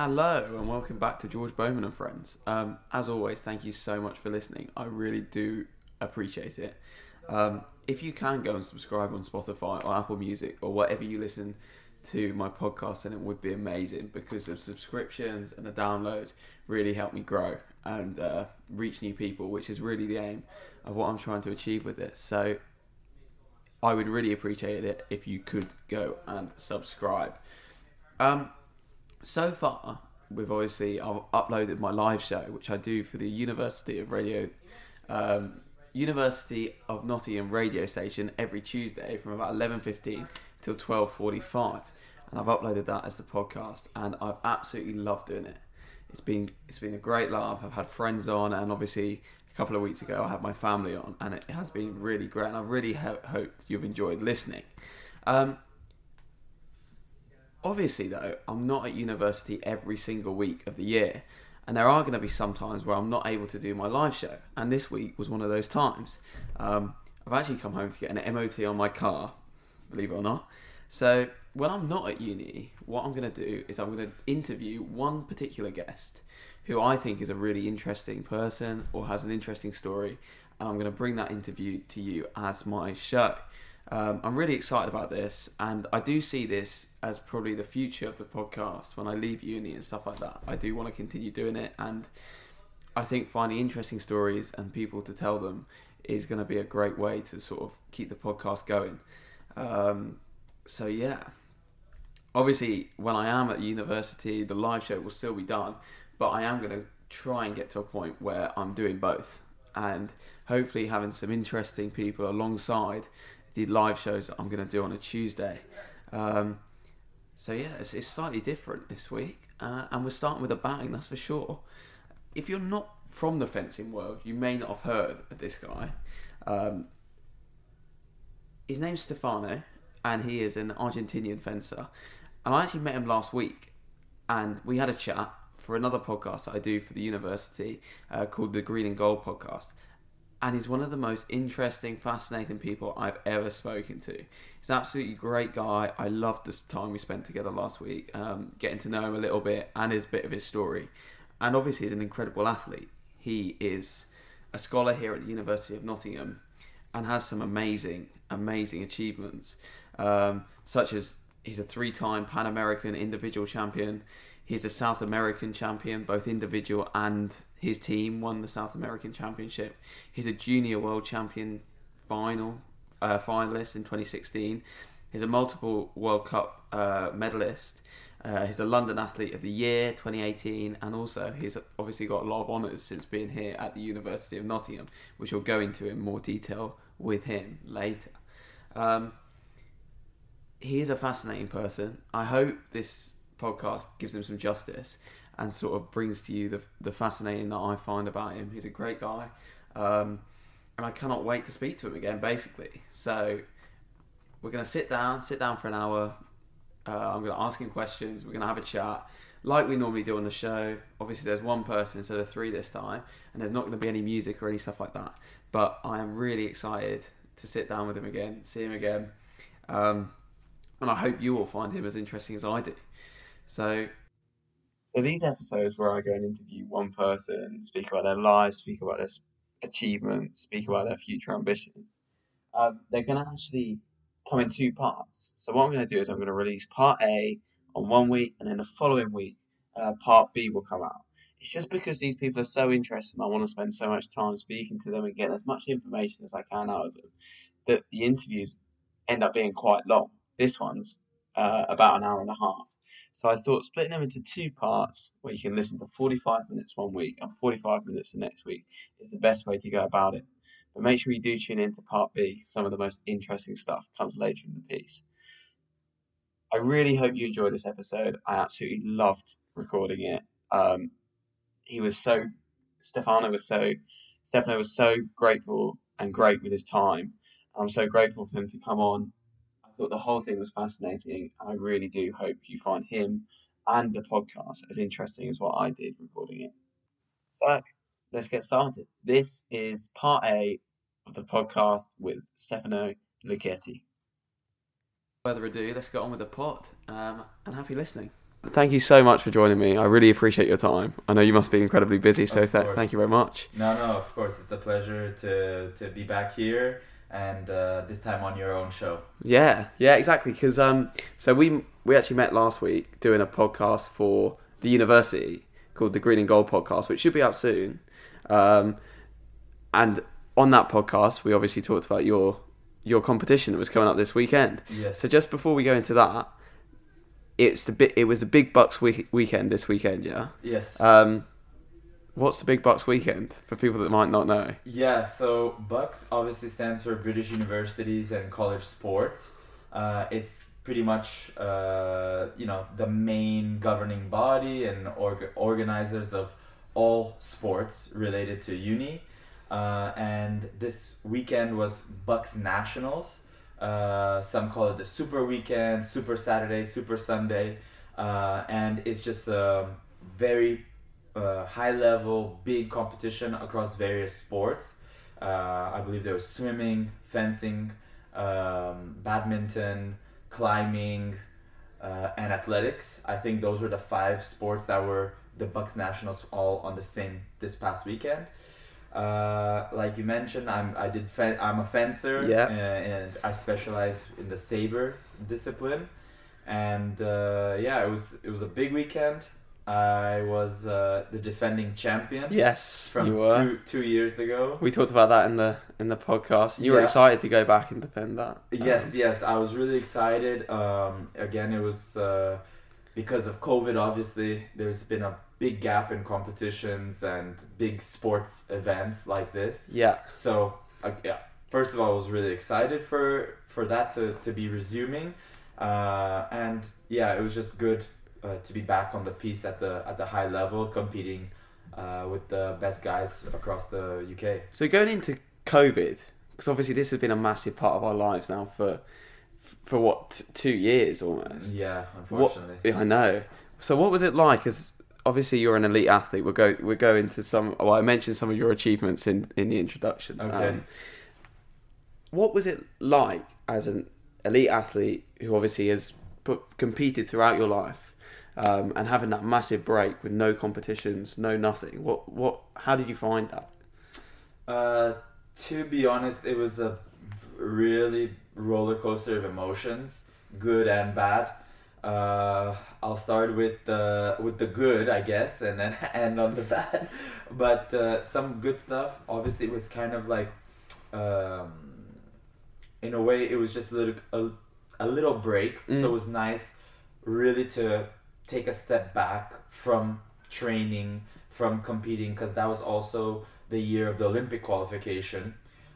Hello and welcome back to George Bowman and Friends. Um, as always, thank you so much for listening. I really do appreciate it. Um, if you can go and subscribe on Spotify or Apple Music or whatever you listen to my podcast, then it would be amazing because the subscriptions and the downloads really help me grow and uh, reach new people, which is really the aim of what I'm trying to achieve with this. So I would really appreciate it if you could go and subscribe. Um, so far, we've obviously I've uploaded my live show, which I do for the University of Radio, um, University of Nottingham radio station every Tuesday from about eleven fifteen till twelve forty five, and I've uploaded that as the podcast, and I've absolutely loved doing it. It's been it's been a great laugh. I've had friends on, and obviously a couple of weeks ago I had my family on, and it has been really great. And I really ho- hoped you've enjoyed listening. Um, obviously, though, I'm not at university every single week of the year, and there are going to be some times where I'm not able to do my live show. And this week was one of those times. Um, I've actually come home to get an MOT on my car, believe it or not. So when I'm not at uni, what I'm going to do is I'm going to interview one particular guest who I think is a really interesting person or has an interesting story, and I'm going to bring that interview to you as my show. Um, I'm really excited about this, and I do see this as probably the future of the podcast when I leave uni and stuff like that. I do want to continue doing it, and I think finding interesting stories and people to tell them is going to be a great way to sort of keep the podcast going. Um, so yeah, obviously when I am at university, the live show will still be done, but I am going to try and get to a point where I'm doing both, and hopefully having some interesting people alongside the live shows that I'm going to do on a Tuesday. Um, so yeah, it's, it's, slightly different this week, uh, and we're starting with a bang, that's for sure. If you're not from the fencing world, you may not have heard of this guy. Um, his name's Stefano, and he is an Argentinian fencer. And I actually met him last week, and we had a chat for another podcast that I do for the university uh, called the Green and Gold Podcast and he's one of the most interesting, fascinating people I've ever spoken to. He's an absolutely great guy. I loved the time we spent together last week, um, getting to know him a little bit and his bit of his story. And obviously, he's an incredible athlete. He is a scholar here at the University of Nottingham and has some amazing, amazing achievements, um, such as he's a three time Pan American individual champion. He's a South American champion, both individual and his team won the South American Championship. He's a junior world champion final uh, finalist in 2016. He's a multiple World Cup uh, medalist. Uh, he's a London Athlete of the Year 2018, and also he's obviously got a lot of honours since being here at the University of Nottingham, which we'll go into in more detail with him later. Um, he is a fascinating person. I hope this podcast gives him some justice and sort of brings to you the, the fascinating that I find about him. He's a great guy. Um, and I cannot wait to speak to him again, basically. So we're going to sit down, sit down for an hour. Uh, I'm going to ask him questions. We're going to have a chat like we normally do on the show. Obviously, there's one person instead of three this time, and there's not going to be any music or any stuff like that. But I am really excited to sit down with him again, see him again. Um, and I hope you all find him as interesting as I do. So, so these episodes where I go and interview one person, speak about their lives, speak about their achievements, speak about their future ambitions, um, they're going to actually come in two parts. So what I'm going to do is I'm going to release part A on one week, and then the following week, uh, part B will come out. It's just because these people are so interested, and I want to spend so much time speaking to them and get as much information as I can out of them, that the interviews end up being quite long. This one's uh, about an hour and a half. So I thought splitting them into two parts where you can listen to 45 minutes one week and 45 minutes the next week is the best way to go about it. But make sure you do tune in to part B. Some of the most interesting stuff comes later in the piece. I really hope you enjoyed this episode. I absolutely loved recording it. Um, he was so, Stefano was so, Stefano was so grateful and great with his time. I'm so grateful for him to come on thought the whole thing was fascinating. I really do hope you find him and the podcast as interesting as what I did recording it. So let's get started. This is part A of the podcast with Stefano Lucchetti. Further ado, let's get on with the pod. Um, and happy listening. thank you so much for joining me. I really appreciate your time. I know you must be incredibly busy, so th- thank you very much. No, no, of course, it's a pleasure to to be back here and uh, this time on your own show. Yeah, yeah, exactly. Because um, so we we actually met last week doing a podcast for the university called the Green and Gold Podcast, which should be out soon. Um, and on that podcast, we obviously talked about your your competition that was coming up this weekend. Yes. So just before we go into that, it's the bi- it was the Big BUCS week- weekend this weekend, yeah. yes. Um, what's the Big BUCS weekend for people that might not know? Yeah, so BUCS obviously stands for British Universities and College Sports. Uh, it's pretty much uh, you know the main governing body and org- organizers of all sports related to uni. Uh, and this weekend was BUCS Nationals. Uh, some call it the Super Weekend, Super Saturday, Super Sunday, uh, and it's just a very uh, high level, big competition across various sports. Uh, I believe there was swimming, fencing, um, badminton, climbing, uh, and athletics. I think those were the five sports that were the BUCS Nationals all on the same this past weekend. Uh, like you mentioned, I'm I did fen- I'm a fencer, Yeah. uh, and I specialize in the saber discipline, and uh, yeah, it was it was a big weekend. I was uh, the defending champion Yes, from two two years ago. We talked about that in the in the podcast. You were excited to go back and defend that. Yes, Um, yes, I was really excited. Um, again, it was uh, because of COVID. Obviously, there's been a big gap in competitions and big sports events like this. yeah. So, uh, yeah, first of all, I was really excited for for that to, to be resuming, uh, and yeah, it was just good uh, to be back on the piste at the at the high level, competing uh, with the best guys across the UK. So going into COVID, because obviously this has been a massive part of our lives now for for what t- two years almost. Yeah, unfortunately. Yeah, I know. So what was it like? As obviously you're an elite athlete. We'll go we'll go into some. Well, I mentioned some of your achievements in in the introduction. Um, Okay. what was it like as an elite athlete who obviously has put, competed throughout your life, um, and having that massive break with no competitions, no nothing? What what? How did you find that? Uh, to be honest, it was a really roller coaster of emotions, good and bad. Uh, I'll start with the with the good, I guess, and then end on the bad. But uh, some good stuff. Obviously, it was kind of like, um, in a way, it was just a little a, a little break. Mm. So it was nice, really, to take a step back from training, from competing, because that was also the year of the Olympic qualification.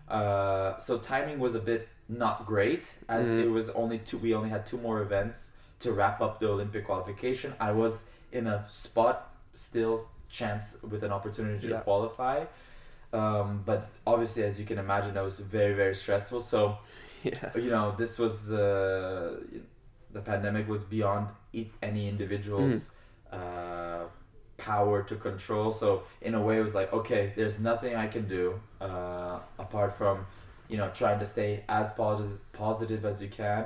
Uh, so timing was a bit not great as Mhm. it was only two. We only had two more events to wrap up the Olympic qualification. I was in a spot still chance with an opportunity Yeah. to qualify. Um, but obviously, as you can imagine, that was very very stressful. So Yeah. you know this was uh, the pandemic was beyond any individual's uh, power to control so in a way it was like okay there's nothing i can do uh, apart from you know trying to stay as positive positive as you can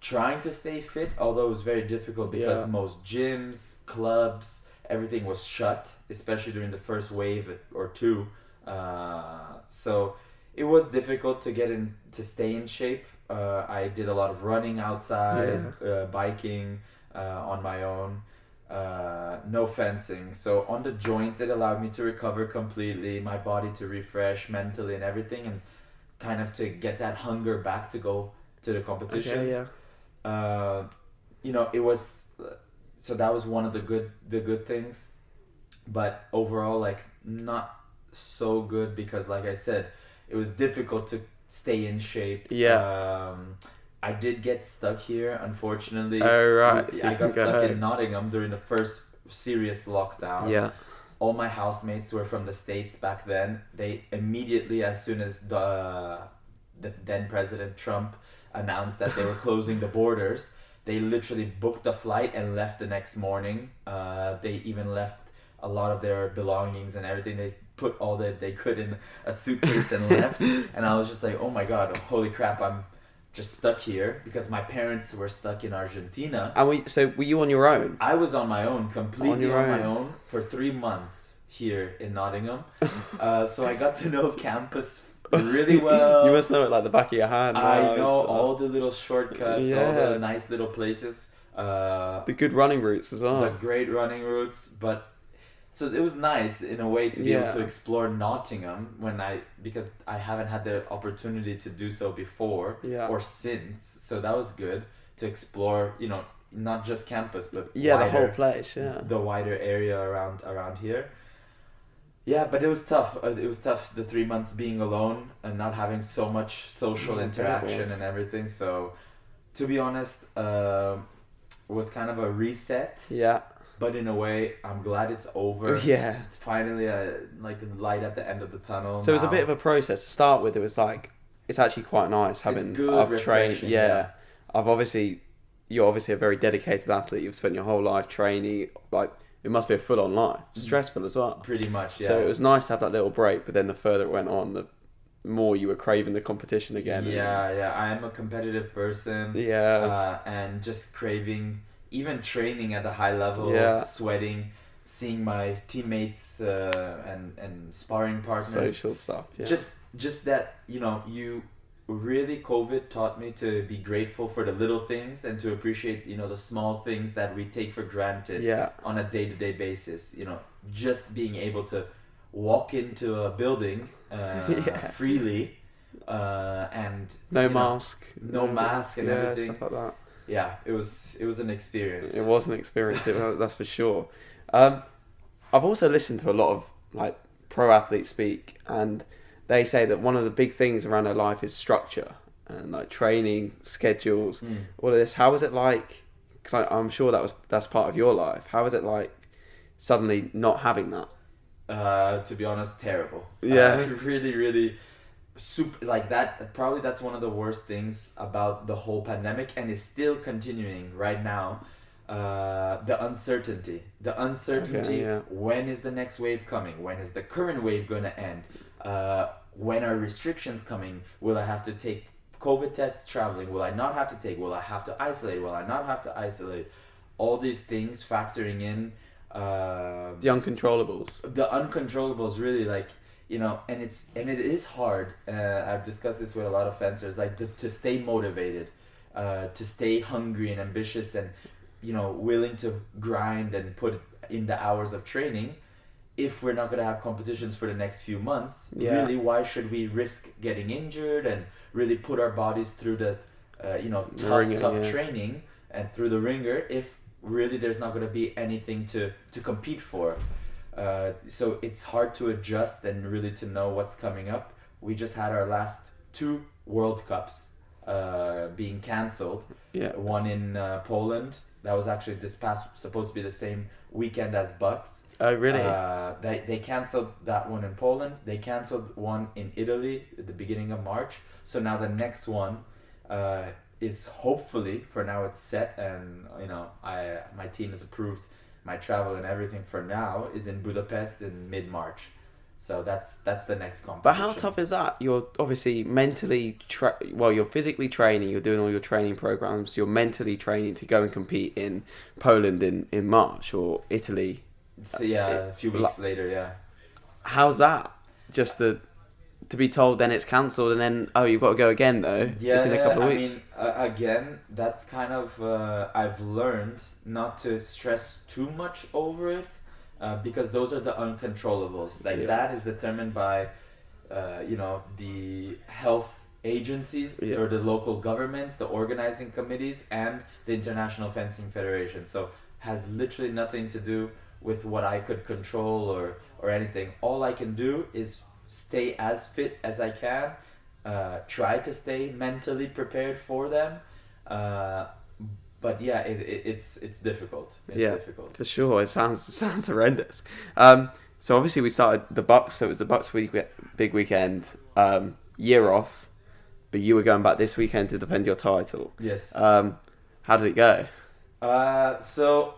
trying to stay fit although it was very difficult because Yeah. most gyms clubs everything was shut especially during the first wave or two uh, so it was difficult to get in to stay in shape. Uh, I did a lot of running outside, uh, biking uh, on my own, uh, no fencing. So on the joints, it allowed me to recover completely, my body to refresh mentally and everything, and kind of to get that hunger back to go to the competitions. Okay, yeah. Uh, you know, it was so that was one of the good the good things, but overall, like not so good because, like I said, it was difficult to stay in shape. Yeah. Um, I did get stuck here, unfortunately. Oh right. So I got can go stuck in. Nottingham during the first serious lockdown. Yeah. All my housemates were from the states back then. They immediately, as soon as the the then President Trump announced that they were closing the borders, they literally booked a flight and left the next morning. Uh, they even left a lot of their belongings and everything. They put all that they could in a suitcase and left. And I was just like, oh my god, holy crap! I'm just stuck here because my parents were stuck in Argentina. And we, so were you on your own? I was on my own, completely on, your my own. own for three months here in Nottingham. uh, so I got to know campus really well. you must know it like the back of your hand. I now, know so- all the little shortcuts, all the nice little places, uh, the good running routes as well. the great running routes. But so it was nice in a way to be able to explore Nottingham when I because I haven't had the opportunity to do so before Yeah. or since. So that was good to explore. You know, not just campus, but yeah, the whole place. Yeah. the wider area around around here. Yeah, but it was tough. Uh, It was tough the three months being alone and not having so much social Yeah, I bet it interaction and everything. So, to be honest, uh, was kind of a reset. Yeah. But in a way, I'm glad it's over. Yeah. It's finally a like the light at the end of the tunnel. So it was a bit of a process to start with. It was like it's actually quite nice having. good, I've trained. Yeah, yeah. I've obviously. You're obviously a very dedicated athlete. You've spent your whole life training. Like it must be a full-on life, stressful as well. pretty much. Yeah. So it was nice to have that little break. But then the further it went on, the more you were craving the competition again. and- Yeah, yeah. I am a competitive person. yeah. uh, and just craving even training at a high level Yeah. sweating seeing my teammates uh, and and sparring partners Social stuff. Yeah. just just that you know you really covid taught me to be grateful for the little things and to appreciate you know the small things that we take for granted yeah. on a day-to-day basis you know just being able to walk into a building uh, Yeah. freely uh, and No you know, mask. no mask and yeah, everything. Stuff like that. Yeah it was it was an experience It was an experience, it- that's for sure. Um, I've also listened to a lot of like pro athletes speak, and they say that one of the big things around their life is structure and like training schedules, Mm. all of this. How was it like? Because I'm sure that was that's part of your life. How was it like suddenly not having that? Uh, to be honest, terrible. Yeah. Uh, really, really, super. Like that. Probably that's one of the worst things about the whole pandemic, and is still continuing right now. Uh, the uncertainty. The uncertainty. yeah. When is the next wave coming? When is the current wave gonna end? Uh, when are restrictions coming? Will I have to take COVID tests traveling? Will I not have to take? Will I have to isolate? Will I not have to isolate? All these things factoring in. Uh, The uncontrollables. the uncontrollables really like you know and it's and it is hard uh, i've discussed this with a lot of fencers like the, to stay motivated uh, to stay hungry and ambitious and you know willing to grind and put in the hours of training if we're not going to have competitions for the next few months Yeah. really why should we risk getting injured and really put our bodies through the uh, you know tough ringer, tough yeah. training and through the ringer if really there's not going to be anything to to compete for uh, so it's hard to adjust and really to know what's coming up. We just had our last two World Cups uh, being cancelled. Yeah. One in uh, Poland. That was actually this past supposed to be the same weekend as BUCS. Oh really? Uh, they they canceled that one in Poland. They canceled one in Italy at the beginning of March. So now the next one uh, is hopefully for now it's set and you know I my team has approved my travel and everything for now is in Budapest in mid March. So that's that's the next competition. But how tough is that? You're obviously mentally, tra- well, you're physically training, you're doing all your training programs, you're mentally training to go and compete in Poland in, in March or Italy. So yeah, a few Like- weeks later, yeah. How's that? Just the to be told then it's cancelled and then oh you've got to go again though. Yeah, it's in a couple of I weeks. mean, uh, again, that's kind of uh, I've learned not to stress too much over it uh, because those are the uncontrollables. Like Yeah. that is determined by, uh, you know, the health agencies Yeah. or the local governments, the organizing committees, and the International Fencing Federation. So has literally nothing to do with what I could control or or anything. All I can do is stay as fit as I can uh, try to stay mentally prepared for them. Uh, but yeah, it, it, it's it's difficult. It's Yeah. difficult. For sure, it sounds it sounds horrendous. Um, so obviously we started the BUCS, so it was the BUCS week big weekend, um, year off, but you were going back this weekend to defend your title. Yes. Um, how did it go? Uh, so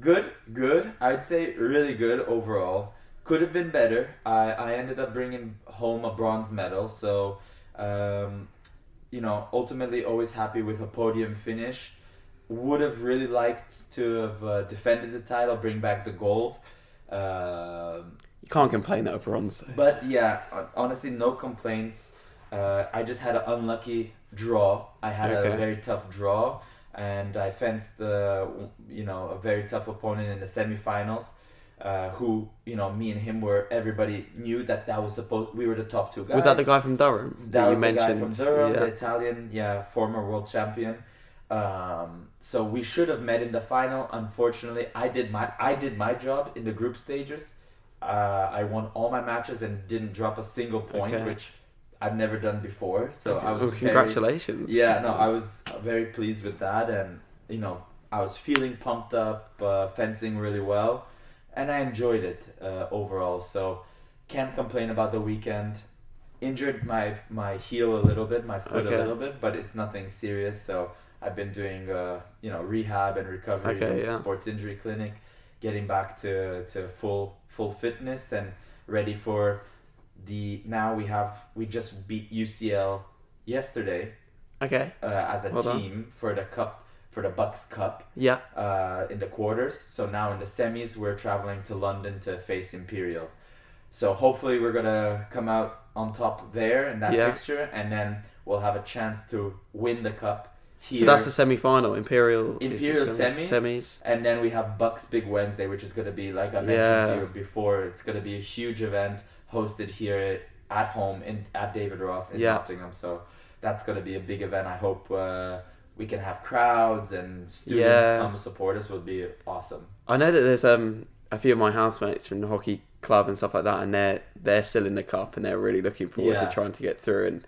good, good. I'd say really good overall. Could have been better. I, I ended up bringing home a bronze medal. So, um, you know, ultimately always happy with a podium finish. Would have really liked to have uh, defended the title, bring back the gold. Um You can't complain at a bronze. but yeah, honestly, no complaints. Uh, I just had an unlucky draw. I had Okay. a very tough draw, and I fenced the you know a very tough opponent in the semifinals. Uh, who you know me and him were everybody knew that that was supposed we were the top two guys. Was that the guy from Durham That you was mentioned? the guy from Durham, Yeah. the Italian, yeah, former world champion. Um, so we should have met in the final. Unfortunately, I did my I did my job in the group stages. Uh, I won all my matches and didn't drop a single point, Okay. which I've never done before. So. I was Well, very- congratulations. yeah, no, I was very pleased with that, and you know, I was feeling pumped up, uh, fencing really well, and I enjoyed it uh, overall. So, can't complain about the weekend. Injured my my heel a little bit, my foot Okay. a little bit, but it's nothing serious. So I've been doing uh, you know rehab and recovery Okay, yeah. sports injury clinic, getting back to to full full fitness and ready for the now we have we just beat UCL yesterday Okay. uh, as a Well done. team for the cup for the BUCS Cup Yeah. uh, in the quarters. So now in the semis, we're traveling to London to face Imperial. So hopefully we're gonna come out on top there in that Yeah. fixture, and then we'll have a chance to win the cup here. So that's the semi-final. Imperial. is Imperial semis. Semis. and then we have BUCS Big Wednesday, which is gonna be like I mentioned Yeah. to you before. It's gonna be a huge event hosted here at home in at David Ross in Yeah. Nottingham. So that's gonna be a big event. I hope uh, we can have crowds and students Yeah. come support us. Would be awesome. I know that there's um a few of my housemates from the hockey club and stuff like that, and they're they're still in the cup and they're really looking forward Yeah. to trying to get through. And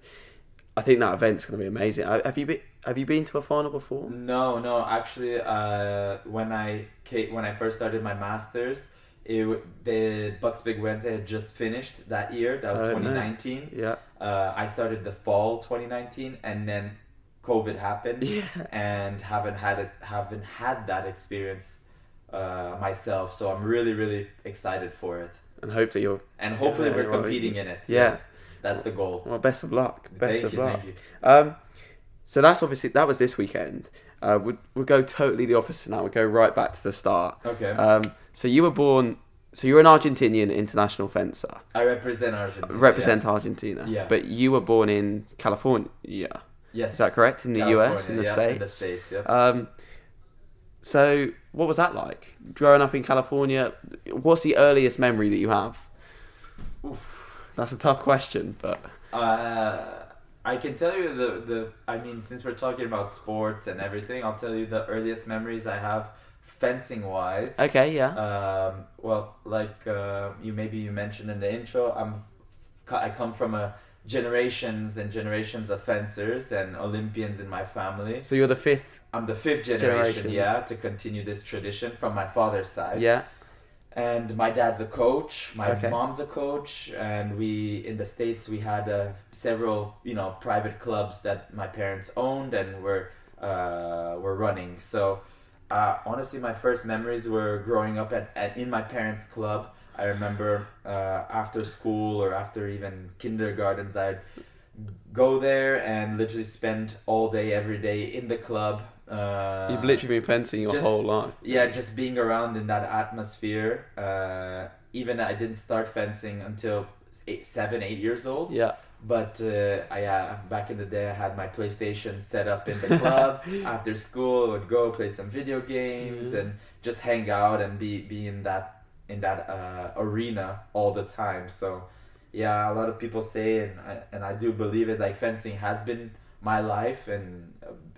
I think that event's going to be amazing. Have you been Have you been to a final before? No, no. Actually, uh, when I when I first started my masters, it the BUCS Big Wednesday had just finished that year. That was Oh, no. 2019. Yeah. Uh, I started the fall 2019, and then COVID happened, Yeah. and haven't had it, haven't had that experience uh, myself. So I'm really, really excited for it, And hopefully you're and hopefully we're competing in it. Yeah. Yes, that's the goal. well. Best of luck. Best thank of you, luck. thank you. Um, so that's obviously that was this weekend. Uh, we'll, we'll go totally the opposite now. We'll go right back to the start. Okay, Um, so you were born. So you're an Argentinian international fencer. I represent Argentina. Represent Argentina. Yeah. But you were born in California. Yes. Is that correct? In the US, in the California, yeah, States? In the states, yeah. Um, so, what was that like? Growing up in California, what's the earliest memory that you have? Oof. That's a tough question, but Uh, I can tell you the the. I mean, since we're talking about sports and everything, I'll tell you the earliest memories I have fencing wise. okay, yeah, Um, well, like uh, you maybe you mentioned in the intro, I'm I come from a generations and generations of fencers and Olympians in my family. so you're the fifth, I'm the fifth generation, Generation. yeah, to continue this tradition from my father's side. yeah, And my dad's a coach, my Okay. mom's a coach, and we in the states we had uh, several you know private clubs that my parents owned and were uh, were running. So uh, honestly, my first memories were growing up at, at in my parents' club. I remember uh, after school or after even kindergartens, I'd go there and literally spend all day every day in the club. Uh, you've literally been fencing your just- whole life. yeah, just being around in that atmosphere. Uh, even I didn't start fencing until eight, seven, eight years old. Yeah, But uh, I, uh, back in the day, I had my PlayStation set up in the club. After school, I would go play some video games Mhm. and just hang out and be, be in that in that uh, arena all the time. So, yeah, a lot of people say, and I, and I do believe it. Like fencing has been my life and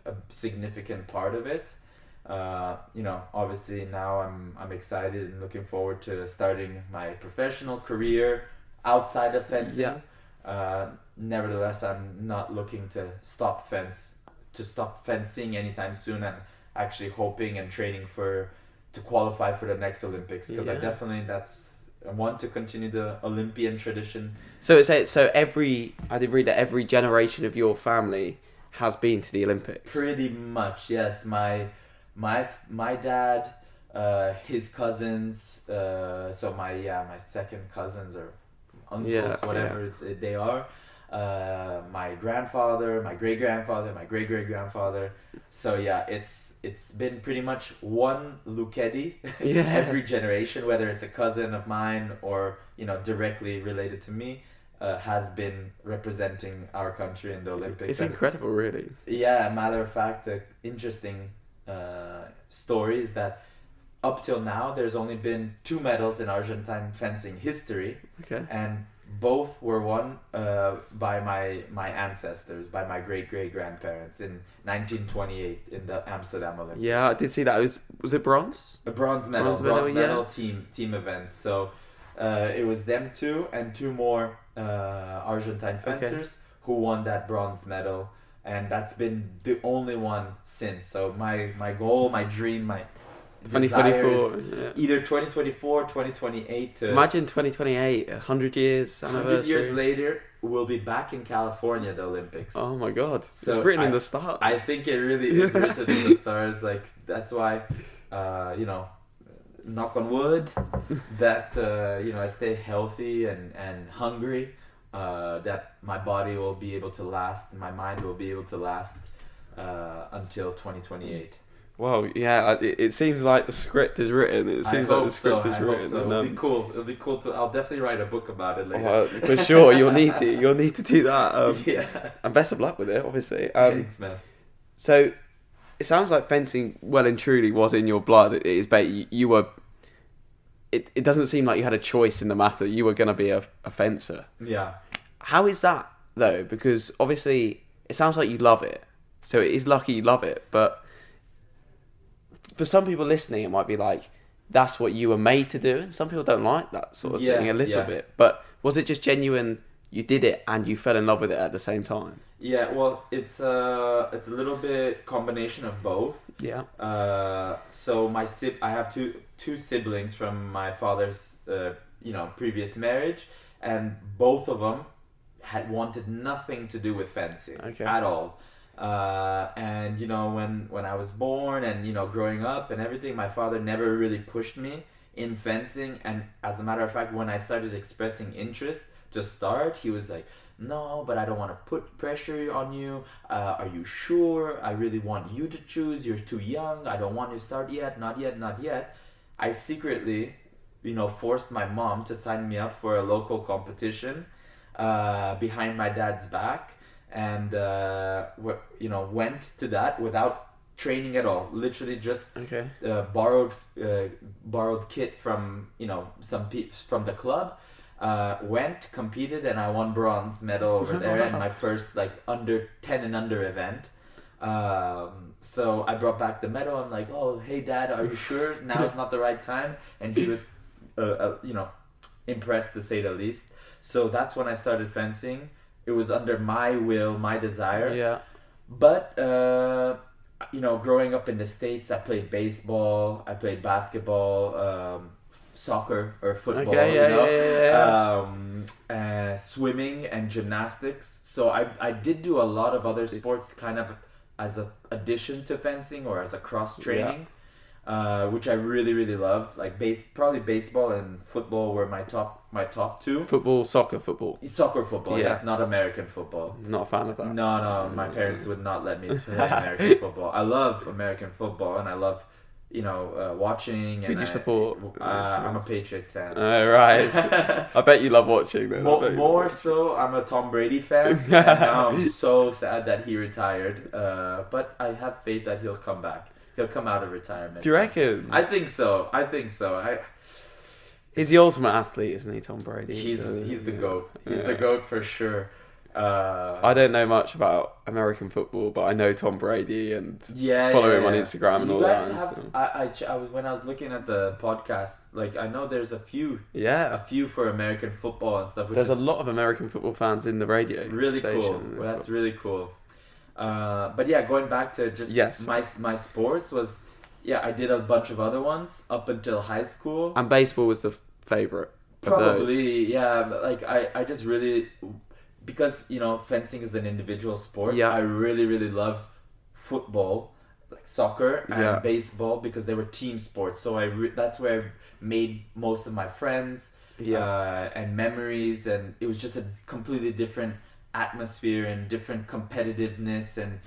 a, a significant part of it. Uh, you know, obviously now I'm I'm excited and looking forward to starting my professional career outside of fencing. Yeah. Uh, nevertheless, I'm not looking to stop fence to stop fencing anytime soon. I'm actually hoping and training for to qualify for the next Olympics because I definitely that's I want to continue the Olympian tradition. So it's a- so every I did read that every generation of your family has been to the Olympics. Pretty much, yes. My my my dad, uh, his cousins, uh, so my yeah my second cousins or uncles, Yeah, whatever they- they are. Uh, my grandfather, my great grandfather, my great great grandfather. So yeah, it's it's been pretty much one Lucchetti Yeah. every generation, whether it's a cousin of mine or you know directly related to me, uh, has been representing our country in the Olympics. It's And- incredible, really. yeah, matter of fact, the interesting uh, story is that up till now, there's only been two medals in Argentine fencing history, Okay. and both were won uh, by my my ancestors, by my great great grandparents in 1928 in the Amsterdam Olympics. Yeah, I did see that. It was was it bronze? A bronze medal, Bronze bronze medal, medal, yeah. team team event. So uh, it was them two and two more uh, Argentine fencers who won that bronze medal, and that's been the only one since. So my my goal, my dream, my 2024. Yeah. either 2024, 2028 to Imagine 2028, 100 years 100 years later, we'll be back in California, the Olympics. Oh my god. So it's written in the stars. I think it really is written in the stars. Like that's why, uh, you know, knock on wood, that uh, you know I stay healthy and and hungry. Uh, that my body will be able to last, my mind will be able to last uh, until twenty twenty eight. Well, yeah, it, it seems like the script is written. It seems like the so. script I is hope written. so. It'll um, be cool. It'll be cool to. I'll definitely write a book about it later. well, for sure, you'll need to. You'll need to do that. Um, yeah. and best of luck with it, obviously. Um, Thanks, man. so, it sounds like fencing, well and truly, was in your blood. It is, but you, you were. It, it doesn't seem like you had a choice in the matter. You were going to be a, a fencer. Yeah. How is that though? Because obviously, it sounds like you love it. So it is lucky you love it. But for some people listening, it might be like that's what you were made to do, and some people don't like that sort of Yeah, thing a little yeah. bit. But was it just genuine? You did it and you fell in love with it at the same time. Yeah. Well, it's uh, it's a little bit combination of both. Yeah. Uh, so my sib- I have two two siblings from my father's uh, you know previous marriage, and both of them had wanted nothing to do with fencing Okay. at all. Uh, and you know when when I was born and you know growing up and everything, my father never really pushed me in fencing. And as a matter of fact, when I started expressing interest to start, he was like, "No, but I don't want to put pressure on you. Uh, are you sure? I really want you to choose. You're too young. I don't want you to start yet. Not yet. Not yet." I secretly, you know, forced my mom to sign me up for a local competition uh, behind my dad's back, and uh, w- you know, went to that without training at all. Literally just Okay. uh, borrowed uh, borrowed kit from you know some peeps from the club. Uh, went competed and I won bronze medal over there in my first like under ten and under event. Um, so I brought back the medal. I'm like, oh hey dad, are you sure now is not the right time? And he was, uh, uh, you know, impressed to say the least. So that's when I started fencing. It was under my will, my desire. Yeah. But uh, you know, growing up in the states, I played baseball, I played basketball, um, soccer or football. Okay. Yeah. you know? yeah. Yeah. Yeah. Um, uh, swimming and gymnastics. So I I did do a lot of other sports, kind of as a addition to fencing or as a cross training. Uh, which I really really loved, like base probably baseball and football were my top my top two. football, soccer, football. Soccer, football, Yeah. yes, not American football. Not a fan of that. No, no, my parents would not let me play American football. I love American football, and I love, you know, uh, watching. And Who do you I- support? Uh, I'm a Patriots fan. Oh, right. I bet you love watching then. I more, more so, I'm a Tom Brady fan. now I'm so sad that he retired. Uh, but I have faith that he'll come back. He'll come out of retirement. Do you reckon? I think so. I think so. I. He's the ultimate athlete, isn't he, Tom Brady? He's he's the yeah. goat. He's the Yeah. goat for sure. Uh, I don't know much about American football, but I know Tom Brady and yeah, follow yeah, him on. Instagram and you all guys that. have, so- I, I, ch- I was when I was looking at the podcast, like I know there's a few, yeah, a few for American football and stuff, which there's a lot of American football fans in the radio. really cool. station. Well, that's really cool. Uh, but yeah, going back to just Yes. my my sports was, yeah, I did a bunch of other ones up until high school. and baseball was the f- favorite. Probably, yeah. Like I, I just really, because you know, fencing is an individual sport. Yeah. I really, really loved football, like soccer and Yeah. baseball because they were team sports. So I, re- that's where I made most of my friends Yeah, uh, and memories, and it was just a completely different atmosphere and different competitiveness and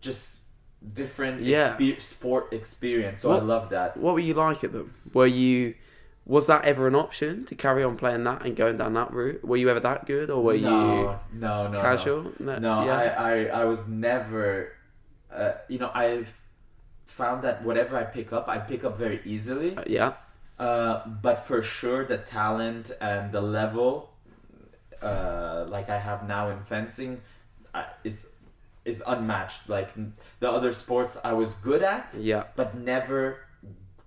just different Yeah. sport experience. So I love that. What were you like at them? Were you was that ever an option to carry on playing that and going down that route? Were you ever that good, or were no, you no, no, no. casual? No, yeah. I, I, I was never. Uh, you know, I've found that whatever I pick up, I pick up very easily. Uh, yeah, Uh, but for sure, the talent and the level, uh, like I have now in fencing, is is unmatched. Like the other sports, I was good at, yeah, but never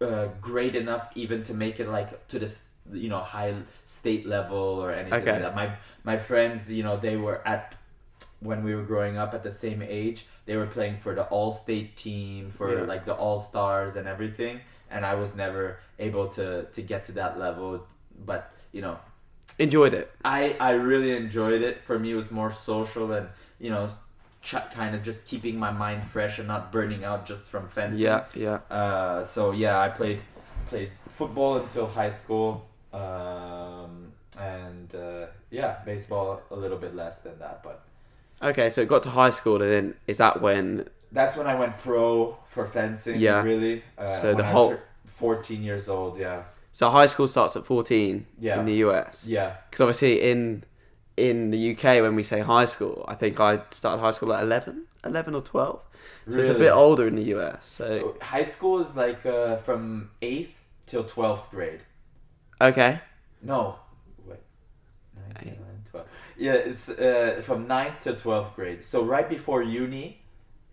uh, great enough even to make it like to this you know high state level or anything Okay. like that. My my friends, you know, they were at when we were growing up at the same age, they were playing for the all state team, for Yeah. like the all stars and everything, and I was never able to to get to that level. But you know, enjoyed it. I I really enjoyed it. For me, it was more social and you know, ch- kind of just keeping my mind fresh and not burning out just from fencing. Yeah, yeah. Uh, so yeah, I played played football until high school, um, and uh, yeah, baseball a little bit less than that. But Okay, so it got to high school, and then is that when? that's when I went pro for fencing. Yeah. really. Uh, So the whole- fourteen years old. Yeah, So high school starts at fourteen Yeah. in the US. yeah, Because obviously in in the UK when we say high school, I think I started high school at 11, 11 or twelve. So it's a bit older in the US. So High school is like uh, from eighth till twelfth grade. okay, No, wait, nine, ten, Eight. 11, 12. Yeah, it's uh, from 9th to 12th grade. So right before uni.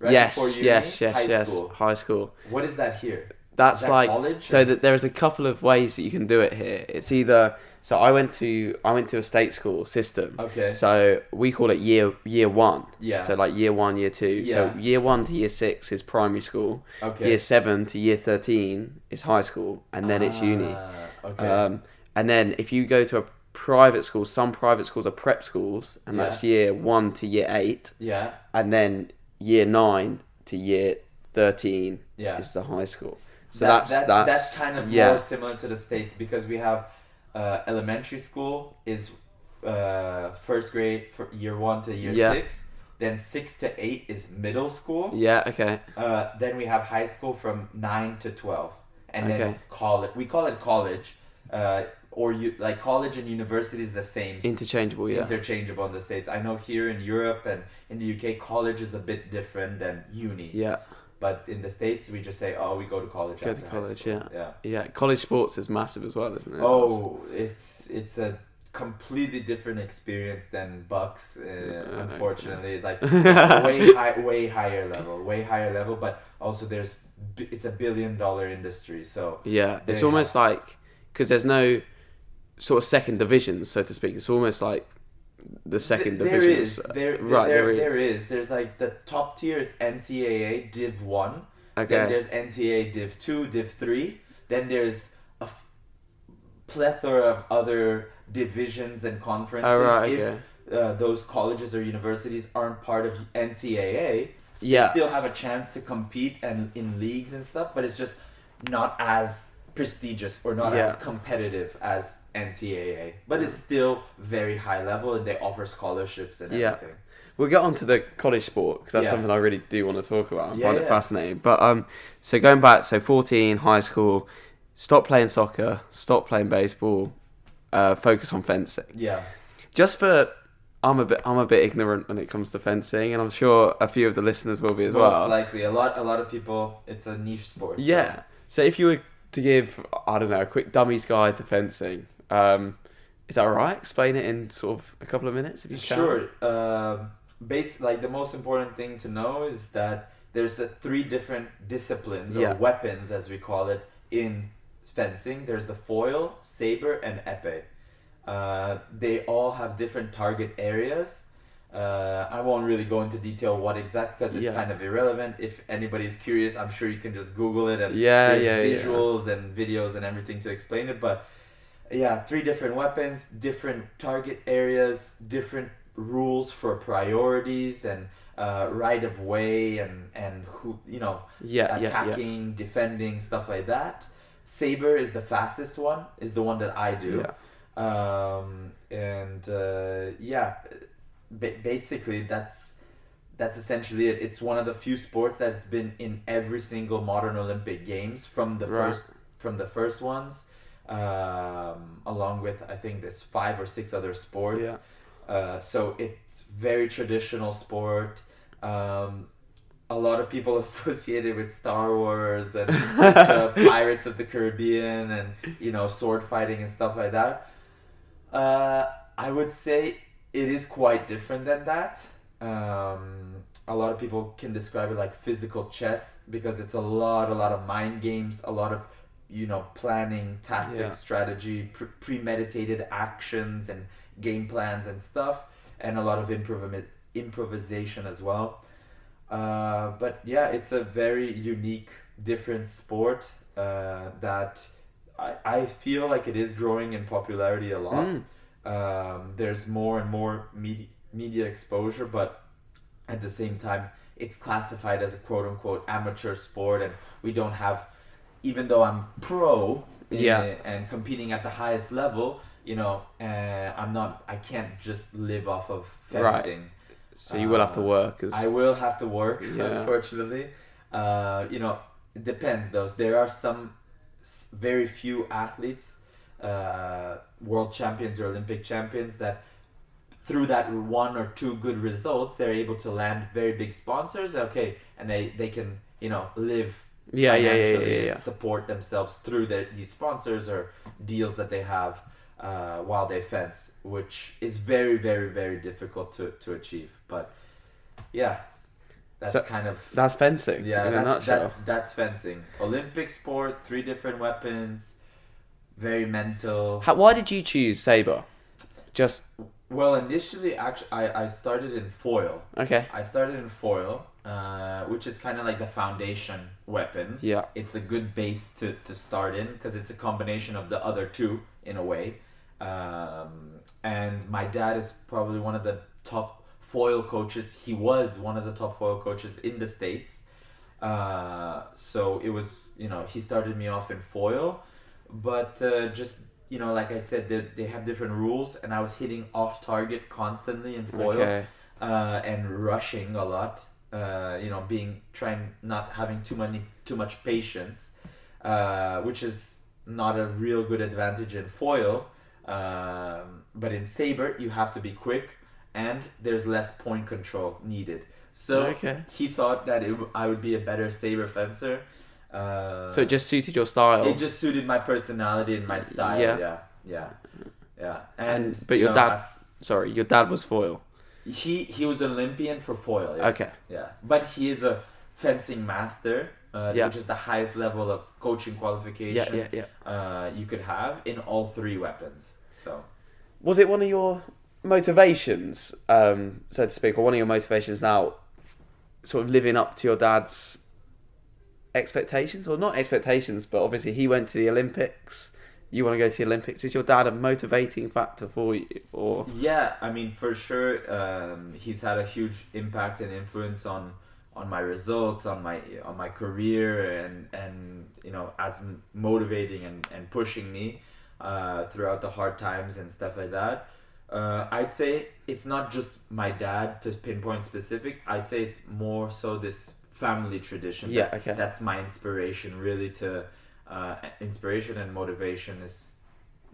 Right yes, before uni, yes, yes, high yes. School. High school. What is that here? That's that like college so or- that there's a couple of ways that you can do it here. It's either so I went to I went to a state school system. Okay. So we call it year year one. Yeah. So like year one, year two. Yeah. So year one to year six is primary school. Okay. Year seven to year thirteen is high school, and then it's uni. Ah, Okay. Um, and then if you go to a private school, some private schools are prep schools, and that's year one to year eight, yeah. and then year nine to year thirteen Yeah. is the high school. So That- that's that- that's that's kind of yeah more similar to the states because we have uh, elementary school is uh, first grade for year one to year Yeah. six. Then six to eight is middle school. yeah okay Uh, then we have high school from nine to twelve, and then college. We call it college, uh, or you like college and university is the same. interchangeable yeah Interchangeable in the states. I know here in Europe and in the UK, college is a bit different than uni. yeah But in the states, we just say, "Oh, we go to college." Go after to college, school." yeah. Yeah. yeah college sports is massive as well isn't it Oh, it's it's a completely different experience than BUCS. Uh, Uh, unfortunately, like way high, way higher level, way higher level. But also, there's it's a billion dollar industry. So yeah it's almost like because there's no sort of second division so to speak it's almost like the second Th- there division is is- there right there, there is there is there's like the top tier is NCAA Div One. Okay. Then there's NCAA Div Two, Div Three. Then there's a f- plethora of other divisions and conferences. oh right if okay uh, those colleges or universities aren't part of NCAA, they yeah still have a chance to compete and in leagues and stuff, but it's just not as prestigious or not Yeah. as competitive as NCAA. But it's still very high level and they offer scholarships and Yeah. everything. We'll get on to the college sport because that's Yeah. something I really do want to talk about. I find it fascinating. But um, so going back, so fourteen, high school, stop playing soccer, stop playing baseball, uh, focus on fencing. Yeah. Just for, I'm a bit, I'm a bit ignorant when it comes to fencing, and I'm sure a few of the listeners will be as Most well. Most likely, a lot, a lot of people. It's a niche sport. so- yeah. So if you were to give, I don't know, a quick dummy's guide to fencing, um, is that all right? Explain it in sort of a couple of minutes if you can. Sure. Um, base like the most important thing to know is that there's the three different disciplines Yeah. or weapons, as we call it, in fencing. There's the foil, saber, and epee. Uh, they all have different target areas. Uh, I won't really go into detail what exact because it's Yeah. kind of irrelevant. If anybody's curious, I'm sure you can just Google it and Yeah, there's yeah, visuals and videos and everything to explain it. But yeah, three different weapons, different target areas, different rules for priorities and uh, right of way and and who you know Yeah, attacking, defending, stuff like that. Saber is the fastest one. Is the one that I do. Um, and uh, yeah, ba- basically that's that's essentially it. It's one of the few sports that's been in every single modern Olympic Games from the Right. first from the first ones, um, along with I think there's five or six other sports. Yeah. Uh, so it's very traditional sport. Um, a lot of people associated with Star Wars and the Pirates of the Caribbean and you know sword fighting and stuff like that. Uh, I would say it is quite different than that. Um, a lot of people can describe it like physical chess because it's a lot, a lot of mind games, a lot of you know planning, tactics, Yeah. strategy, pre- premeditated actions and game plans and stuff, and a lot of improv- improvisation as well. Uh, but yeah, it's a very unique, different sport uh, that I, I feel like it is growing in popularity a lot. Mm. Um, there's more and more media, media exposure, but at the same time, it's classified as a quote unquote amateur sport, and we don't have, even though I'm pro in- Yeah. and competing at the highest level, you know, uh, I'm not, I can't just live off of Right. fencing. So you will have to Uh, work as I will have to work, Yeah. unfortunately. Uh, you know, it depends though. There are some very few athletes, uh, world champions or Olympic champions, that through that one or two good results, they're able to land very big sponsors. Okay, and they, they can, you know, live yeah, yeah, yeah, yeah, financially yeah, support themselves through their, these sponsors or deals that they have uh, while they fence, which is very, very, very difficult to, to achieve. But yeah, that's So- kind of That's fencing. yeah, that's, that's that's fencing. Olympic sport, three different weapons, very mental. How, why did you choose saber? Just Well, initially, actually, I, I started in foil. okay. I started in foil, uh, which is kind of like the foundation weapon. Yeah. it's a good base to, to start in because it's a combination of the other two in a way. Um, and my dad is probably one of the top foil coaches. He was one of the top foil coaches in the States. Uh, so it was, you know, he started me off in foil. But uh, just, you know, like I said, they, they have different rules, and I was hitting off target constantly in foil Okay. uh, and rushing a lot. Uh, you know, being trying not having too many too much patience, uh, which is not a real good advantage in foil. Um, but in saber, you have to be quick, and there's less point control needed. So Okay. he thought that it, I would be a better saber fencer. Uh, So it just suited your style. it just suited my personality and my style. Yeah. Yeah, yeah, yeah. And- And, but your know, dad- I- Sorry, your dad was foil. he he was Olympian for foil. Yes. Okay. Yeah, but he is a fencing master, uh, Yeah. which is the highest level of coaching Yeah, qualification yeah, yeah. Uh, you could have in all three weapons. So Was it one of your motivations, um, so to speak, or one of your motivations now, sort of living up to your dad's expectations, or not expectations, but obviously he went to the Olympics. You want to go to the Olympics? Is your dad a motivating factor for you, or yeah, I mean for sure, um, he's had a huge impact and influence on on my results, on my on my career, and and you know as motivating and and pushing me uh, throughout the hard times and stuff like that. Uh, I'd say it's not just my dad to pinpoint specific. I'd say it's more so this family tradition. Yeah, that- okay. That's my inspiration, really. To uh, inspiration and motivation is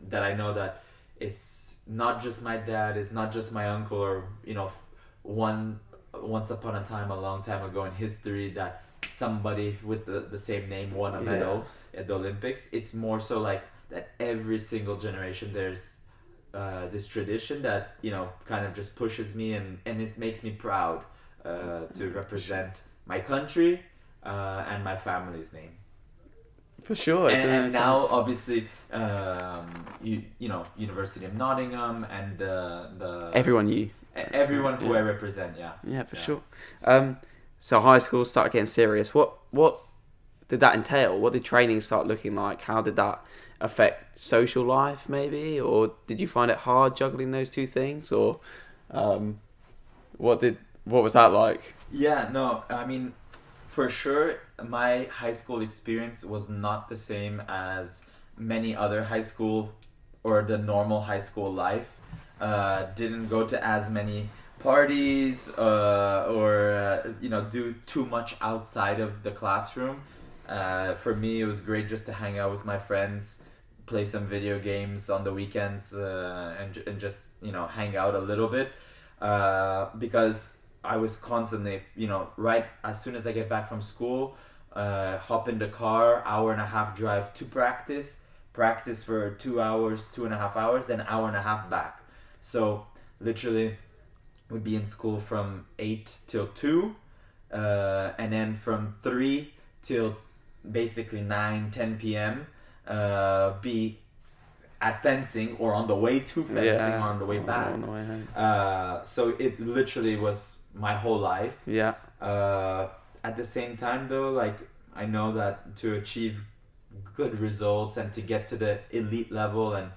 that I know that it's not just my dad, it's not just my uncle, or you know, one once upon a time, a long time ago in history, that somebody with the, the same name won a Yeah. medal at the Olympics. It's more so like that every single generation there's uh, this tradition that you know kind of just pushes me and and it makes me proud uh, to represent my country uh, and my family's name for sure? and, and now sounds- obviously um, you you know University of Nottingham and the the everyone you, e- everyone who Yeah. I represent yeah yeah, for Yeah. sure. Um, so high school started getting serious. What what did that entail? What did training start looking like? How did that affect social life, maybe, or did you find it hard juggling those two things, or um, what did what was that like? Yeah, no, I mean, for sure, my high school experience was not the same as many other high school or the normal high school life. Uh, didn't go to as many parties uh, or uh, you know do too much outside of the classroom. Uh, for me, it was great just to hang out with my friends, play some video games on the weekends, uh, and and just you know hang out a little bit, uh, because I was constantly you know right as soon as I get back from school, uh, hop in the car, hour and a half drive to practice, practice for two hours, two and a half hours, then hour and a half back. So literally would be in school from 8 till 2 uh, and then from 3 till basically 9 10 p.m uh, be at fencing or on the way to fencing Yeah. or on the way back on the way uh, so it literally was my whole life Yeah. uh, at the same time though like i know that to achieve good results and to get to the elite level and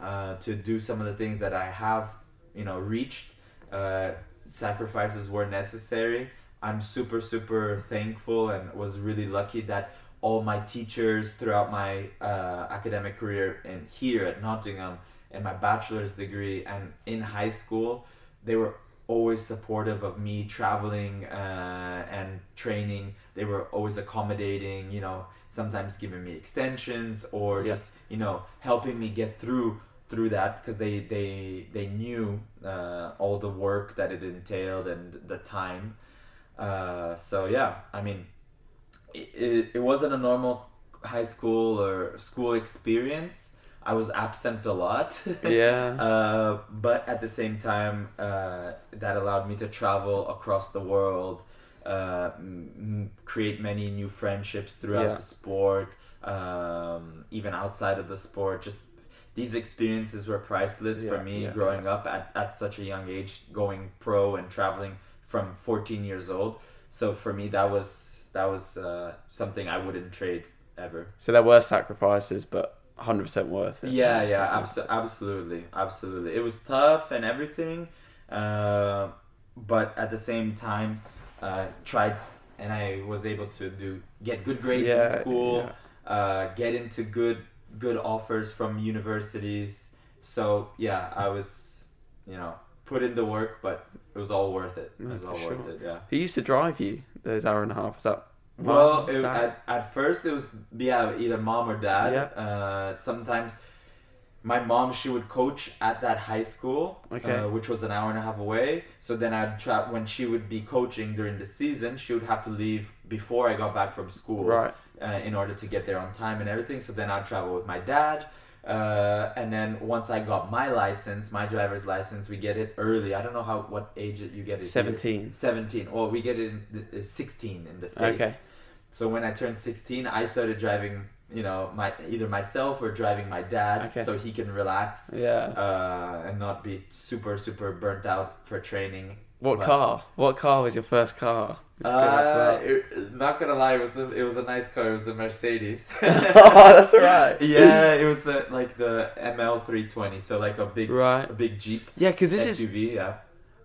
uh, to do some of the things that i have you know reached uh, sacrifices were necessary i'm super super thankful and was really lucky that all my teachers throughout my uh, academic career and here at nottingham and my bachelor's degree and in high school they were always supportive of me traveling uh, and training. They were always accommodating, you know, sometimes giving me extensions or Yeah. just, you know, helping me get through through that because they they they knew uh, all the work that it entailed and the time. Uh, so yeah, I mean, it, it, it wasn't a normal high school or school experience. I was absent a lot. Yeah. Uh, but at the same time, uh, that allowed me to travel across the world, uh, m- create many new friendships throughout Yeah. the sport, um, even outside of the sport. Just these experiences were priceless for me yeah, growing up at, at such a young age, going pro and traveling from 14 years old. So for me, that was that was uh, something I wouldn't trade ever. So there were sacrifices, but 100% worth it. Yeah, yeah, 100% abso- absolutely, absolutely. It was tough and everything, uh, but at the same time, uh, tried and I was able to do get good grades Yeah, in school, yeah. uh, get into good good offers from universities. So yeah, I was, you know, put in the work, but it was all worth it. It was all sure. worth it. Yeah. Who used to drive you those hour and a half? Is that Well, it, at, at first it was yeah either mom or dad. Yeah. Uh, sometimes my mom she would coach at that high school, Okay. uh, which was an hour and a half away. So then I'd try when she would be coaching during the season, she would have to leave before I got back from school right. uh, in order to get there on time and everything. So then I'd travel with my dad. Uh, and then once I got my license, my driver's license, we get it early. I don't know how what age you get it. here. 17. 17 or we get it in the- uh, 16 in the states Okay. So when i turned 16 i started driving you know my either myself or driving my dad Okay. so he can relax Yeah. uh, and not be super super burnt out for training What but- car? What car was your first car? Let's go back to uh, it, not gonna lie it was a, it was a nice car it was a mercedes oh, that's alright. yeah it was uh like the ml320 so like a big Right. a big jeep Yeah, because this suv is yeah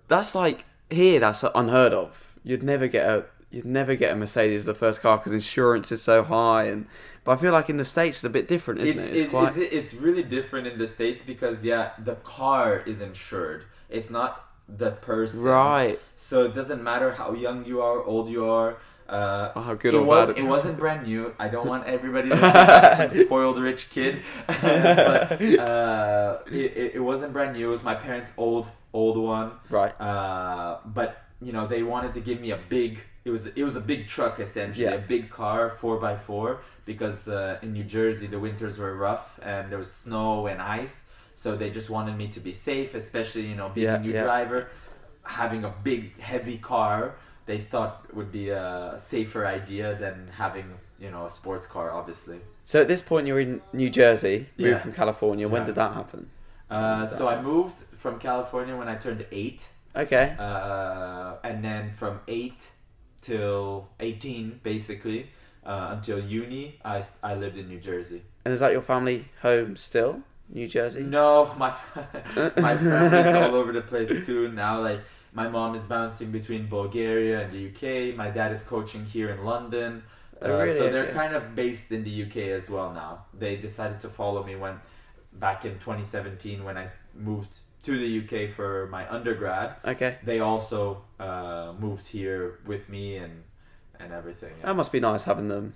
that's like here. That's unheard of. You'd never get a you'd never get a Mercedes as the first car because insurance is so high. And but I feel like in the states it's a bit different, isn't it's, it? It's it- quite it's, it's really different in the states because yeah the car is insured it's not the person right. so it doesn't matter how young you are old you are uh, Oh, how good it or was bad it wasn't brand new i don't want everybody to think i'm some spoiled rich kid but uh, it, it, it wasn't brand new it was my parents old old one right. uh, but you know they wanted to give me a big it was it was a big truck essentially Yeah. a big car four by four because uh, in New Jersey the winters were rough and there was snow and ice so they just wanted me to be safe especially you know being Yeah, a new yeah. driver having a big heavy car they thought would be a safer idea than having you know a sports car obviously So at this point you're in New Jersey, moved from California. When did that happen? uh, so I moved from California when I turned eight Okay. uh, and then from 8 till 18 basically uh, until uni I, I lived in new jersey And is that your family home still? New Jersey? no my my family's all over the place too now like my mom is bouncing between bulgaria and the uk my dad is coaching here in london uh, Oh, really? so they're Okay. kind of based in the uk as well now they decided to follow me when back in 2017 when I moved to the UK for my undergrad. Okay. They also uh, moved here with me and and everything. yeah. That must be nice having them.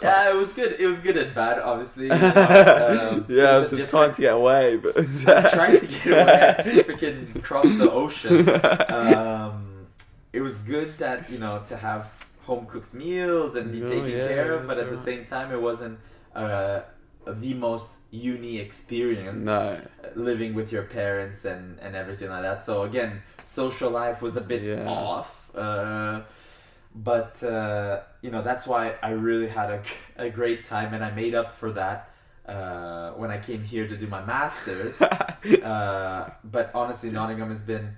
Yeah, it was good. It was good and bad, obviously. um, it yeah, I was was a just trying to get away, but trying to get away. I freaking cross the ocean. Um, it was good that you know to have home cooked meals and be Oh, taken yeah, care of, but at the right. same time, it wasn't uh, the most uni experience no. living with your parents and and everything like that. So again, social life was a bit Yeah. off. Uh, but uh, you know that's why I really had a, a great time, and I made up for that uh, when I came here to do my masters. uh, but honestly, Nottingham has been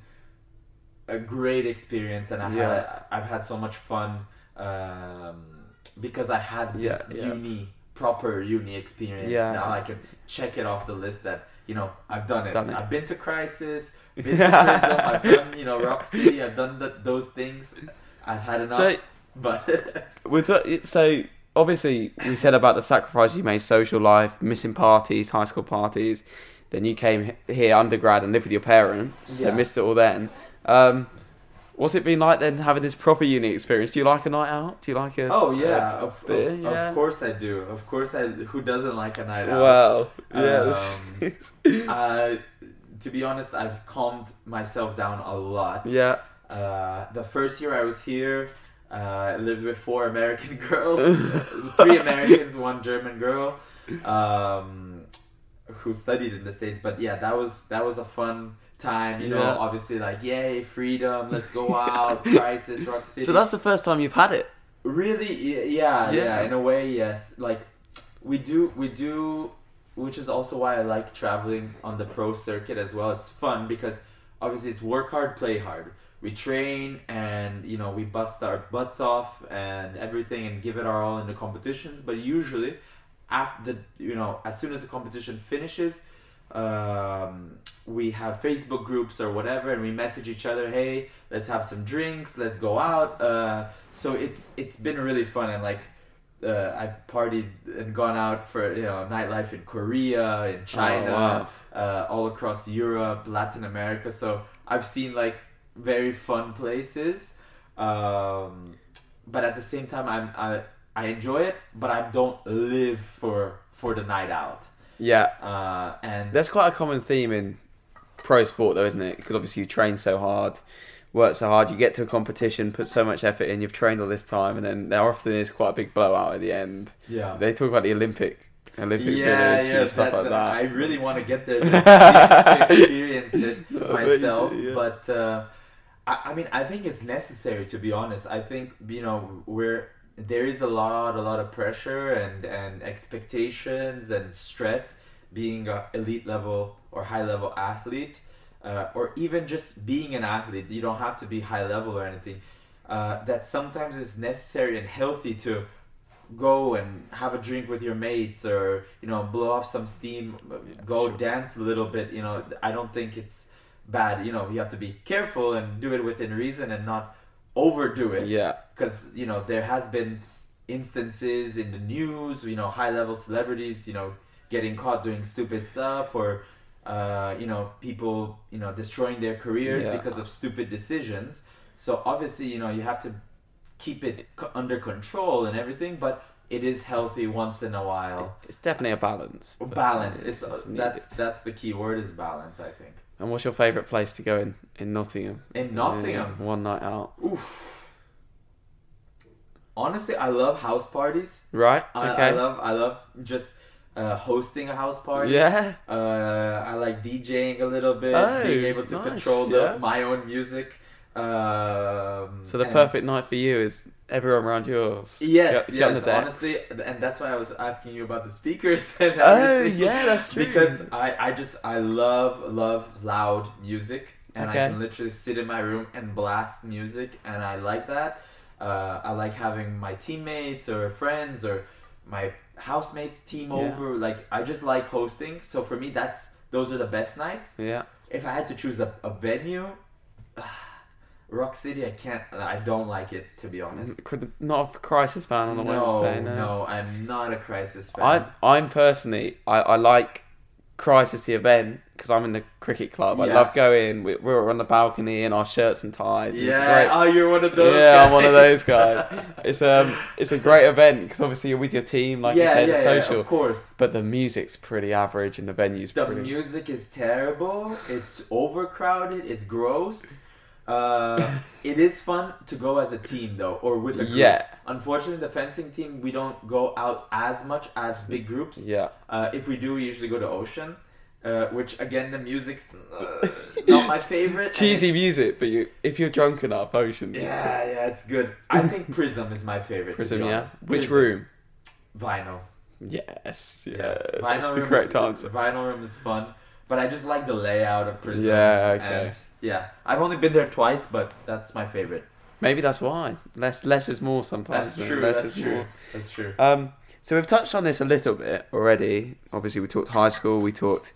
a great experience, and I Yeah. had I've had so much fun um, because I had this Yeah, yeah. uni proper uni experience. Yeah. Now I can check it off the list that you know I've done it. Done it. I've been to Crisis, been to Pryzm, I've done you know Rock City. I've done the, those things. I've had enough. So, but we're t- so obviously we said about the sacrifice you made, social life, missing parties, high school parties. Then you came here undergrad and lived with your parents, so Yeah. missed it all then. Um, what's it been like then having this proper uni experience? Do you like a night out? Do you like a? oh yeah, of, beer, of, yeah. of course I do. Of course I. Who doesn't like a night out? Well, yes. Uh, to be honest, I've calmed myself down a lot. yeah. Uh, the first year I was here, uh, I lived with four American girls, three Americans, one German girl, um, who studied in the states. But yeah, that was that was a fun time. You know, obviously like yay freedom, let's go out, crisis, rock city. So that's the first time you've had it. Really, yeah, Yeah. yeah, in a way, yes. Like, we do, we do, which is also why I like traveling on the pro circuit as well. It's fun because obviously it's work hard, play hard. We train and you know we bust our butts off and everything and give it our all in the competitions. But usually, after the you know as soon as the competition finishes, um, we have Facebook groups or whatever, and we message each other, "Hey, let's have some drinks, let's go out." Uh, so it's it's been really fun, and like uh, I've partied and gone out for you know nightlife in Korea, in China, wow. uh, all across Europe, Latin America. So I've seen like very fun places, um, but at the same time, I'm I I enjoy it, but I don't live for for the night out. Yeah. Uh, and That's quite a common theme in pro sport, though, isn't it? Because obviously you train so hard, work so hard, you get to a competition, put so much effort in, you've trained all this time, and then there often is quite a big blowout at the end. yeah. They talk about the Olympic, Olympic yeah, village yeah, and stuff that- like that. I really want to get there to experience, to experience it I bet you myself. yeah. But uh, I, I mean, I think it's necessary to be honest. I think you know we're there is a lot, a lot of pressure and and expectations and stress being a elite level or high level athlete, uh, or even just being an athlete. You don't have to be high level or anything. Uh, that sometimes is necessary and healthy to go and have a drink with your mates or you know blow off some steam go sure. dance a little bit you know i don't think it's bad you know you have to be careful and do it within reason and not overdo it yeah, because you know there has been instances in the news you know high level celebrities you know getting caught doing stupid stuff or uh, you know people you know destroying their careers Yeah. because of stupid decisions so obviously you know you have to keep it c- under control and everything but it is healthy once in a while it's definitely a balance. balance it's, uh, it's needed. that's that's the key word is balance i think And what's your favourite place to go in in Nottingham? in nottingham One night out. oof honestly i love house parties Right. I, Okay. I love I love just uh, hosting a house party. yeah. Uh, I like DJing a little bit, Oh, being able to nice, control the, yeah. my own music. Um, So the perfect night for you is everyone around yours. Yes, Get- yes. Honestly, and that's why I was asking you about the speakers. And Oh yeah, that's true. Because I, I just I love love loud music and Okay. I can literally sit in my room and blast music and I like that. Uh, I like having my teammates or friends or my housemates team Yeah. over. Like I just like hosting. So for me, that's those are the best nights. yeah. If I had to choose a, a venue, Rock City, I can't. I don't like it to be honest. Not a crisis fan on a No, Wednesday. No. no, I'm not a crisis fan. I I'm personally I, I like crisis the event because I'm in the cricket club. I love going. We, we're on the balcony in our shirts and ties. and Yeah. great. Oh, you're one of those. yeah, guys. I'm one of those guys. It's um, it's a great event because obviously you're with your team, like yeah, you said, yeah, it's yeah, social. of course. But the music's pretty average and the venue's pretty The pretty. music is terrible. It's overcrowded. It's gross. Uh, it is fun to go as a team though, or with a group. yeah, Unfortunately, the fencing team we don't go out as much as big groups. yeah. Uh, if we do, we usually go to Ocean, uh, which again the music's uh, not my favorite. Cheesy music, but you if you're drunk enough, Ocean. Yeah, yeah, it's good. I think Pryzm is my favorite. Pryzm, yeah. honest. Which room? Vinyl. Yes. Yes, That's vinyl the room correct is, answer. Vinyl room is fun, but I just like the layout of Pryzm. Yeah, okay. And yeah, I've only been there twice, but that's my favorite. Maybe that's why. Less less is more sometimes. That's true. Less That's is true. more. That's true. Um, so we've touched on this a little bit already. Obviously, we talked high school. We talked.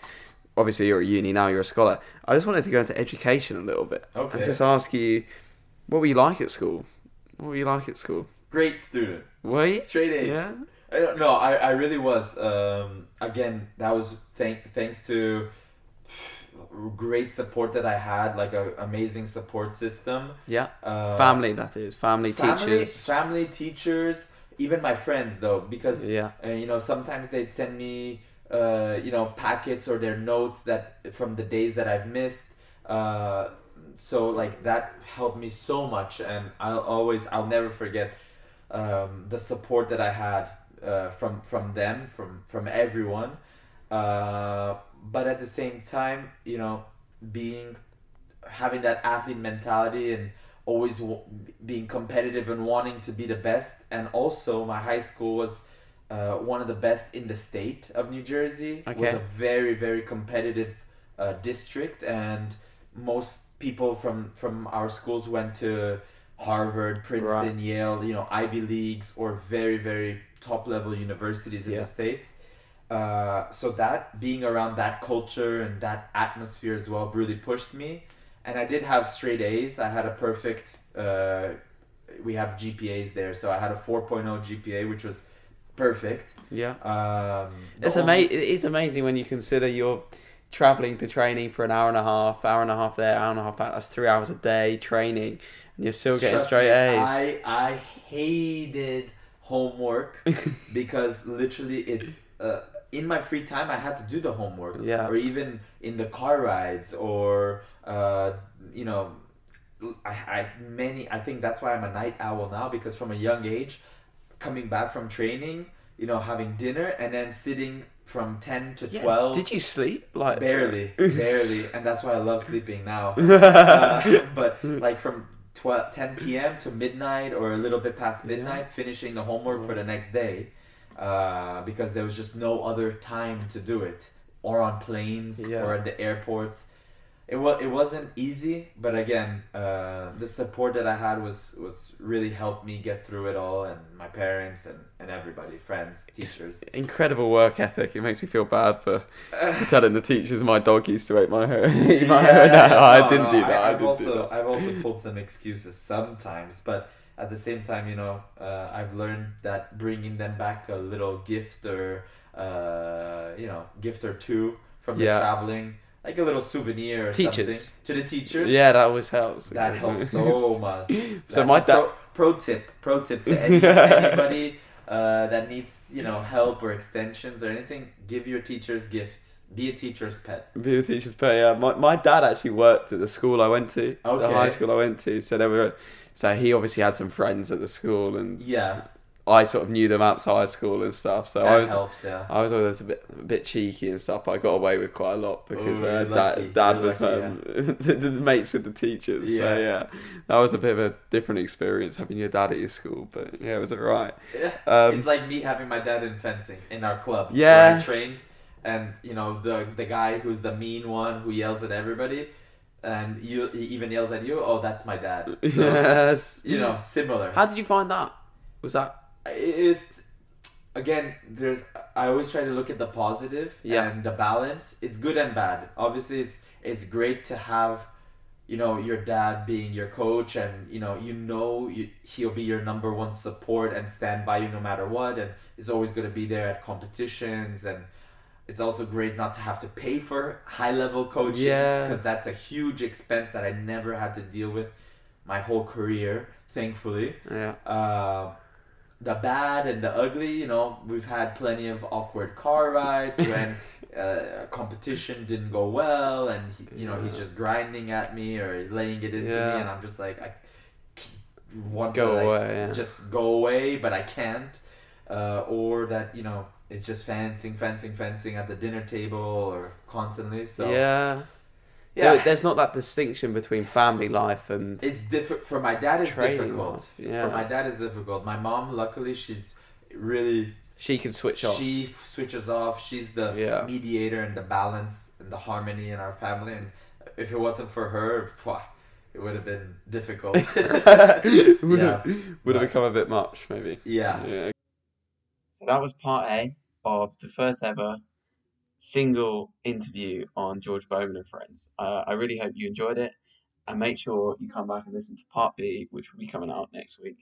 Obviously, you're at uni now. You're a scholar. I just wanted to go into education a little bit Okay. and just ask you, what were you like at school? What were you like at school? Great student. Were you? Straight A's. Yeah. I don't know. I, I really was. Um, again, that was thank thanks to great support that I had, like a amazing support system. Yeah. Uh, family, that is. Family, family, teachers. family, teachers, even my friends though, because Yeah. uh, you know sometimes they'd send me uh, you know packets or their notes that from the days that I've missed. Uh, so like that helped me so much, and I'll always I'll never forget um, the support that I had uh, from from them from from everyone. Uh, but at the same time, you know, being having that athlete mentality and always w- being competitive and wanting to be the best. And also, my high school was uh, one of the best in the state of New Jersey. It was a very very competitive uh, district, and most people from from our schools went to Harvard, Princeton, Yale, you know, Ivy leagues or very very top level universities in Yeah. the states. Uh, so that being around that culture and that atmosphere as well really pushed me and I did have straight A's. I had a perfect. Uh, we have GPAs there, so I had a 4.0 GPA, which was perfect. Yeah. Um, It's only- It is amazing when you consider you're traveling to training for an hour and a half, hour and a half there, hour and a half back. That's three hours a day training, and you're still getting Trust straight me, A's. I I hated homework because literally it. Uh, in my free time, I had to do the homework. Yeah. Or even in the car rides, or uh, you know, I, I many. I think that's why I'm a night owl now because from a young age, coming back from training, you know, having dinner and then sitting from ten to Yeah. twelve. Did you sleep? Like Barely, barely, and that's why I love sleeping now. Uh, but like from 12, 10 p.m. to midnight or a little bit past Yeah. midnight, finishing the homework for the next day, uh, because there was just no other time to do it, or on planes Yeah. or at the airports. It was it wasn't easy, but again, uh, the support that I had was was really helped me get through it all, and my parents and, and everybody, friends, teachers. incredible work ethic. It makes me feel bad for, for telling the teachers my dog used to eat my hair. eat my hair. No, I didn't no, do that. I, I've didn't also. I've also pulled some excuses sometimes, but at the same time, you know, uh, I've learned that bringing them back a little gift or uh, you know, gift or two from the Yeah. traveling, like a little souvenir or Teachers. something to the teachers. Yeah, that always helps. that helps so much. So That's my dad. pro, pro tip, pro tip to any, anybody uh, that needs you know help or extensions or anything. Give your teachers gifts. Be a teacher's pet. Be a teacher's pet. Yeah, my, my dad actually worked at the school I went to, the high school I went to. So there were, so he obviously had some friends at the school, and Yeah, I sort of knew them outside school and stuff. So that I was, helps. Yeah. I was always a bit, a bit cheeky and stuff. But I got away with quite a lot because Ooh, uh, dad, dad was lucky, um, the, the mates with the teachers. So Yeah. yeah, that was a bit of a different experience having your dad at your school. But yeah, it was alright. Yeah. Um, it's like me having my dad in fencing in our club. Yeah. Where I trained, and you know the the guy who's the mean one who yells at everybody, and you he even yells at you. Oh, that's my dad. So yes. you know, similar. How did you find that? Was that It is again. There's I always try to look at the positive Yeah. and the balance. It's good and bad. Obviously, it's it's great to have. You know your dad being your coach, and you know you know you, he'll be your number one support and stand by you no matter what, and is always going to be there at competitions and it's also great not to have to pay for high level coaching Yeah. because that's a huge expense that I never had to deal with my whole career, thankfully. Yeah. Uh, the bad and the ugly, you know, we've had plenty of awkward car rides when uh, competition didn't go well, and he, you know he's just grinding at me or laying it into Yeah. me, and I'm just like I want Go to like, away. Yeah. just go away, but I can't. Uh, or that you know it's just fencing, fencing, fencing at the dinner table or constantly. So yeah. yeah, There- There's not that distinction between family life and it's different. For my dad, it's difficult. life. Yeah. For my dad, it's difficult. My mom, luckily, she's really she can switch off. she f- switches off. She's the Yeah. mediator and the balance and the harmony in our family. And if it wasn't for her, pwah, it would have been difficult. would Yeah. have, would have become a bit much, maybe. yeah. Yeah. So that was part A of the first ever single interview on George Bowman and Friends. Uh, I really hope you enjoyed it, and make sure you come back and listen to part B, which will be coming out next week.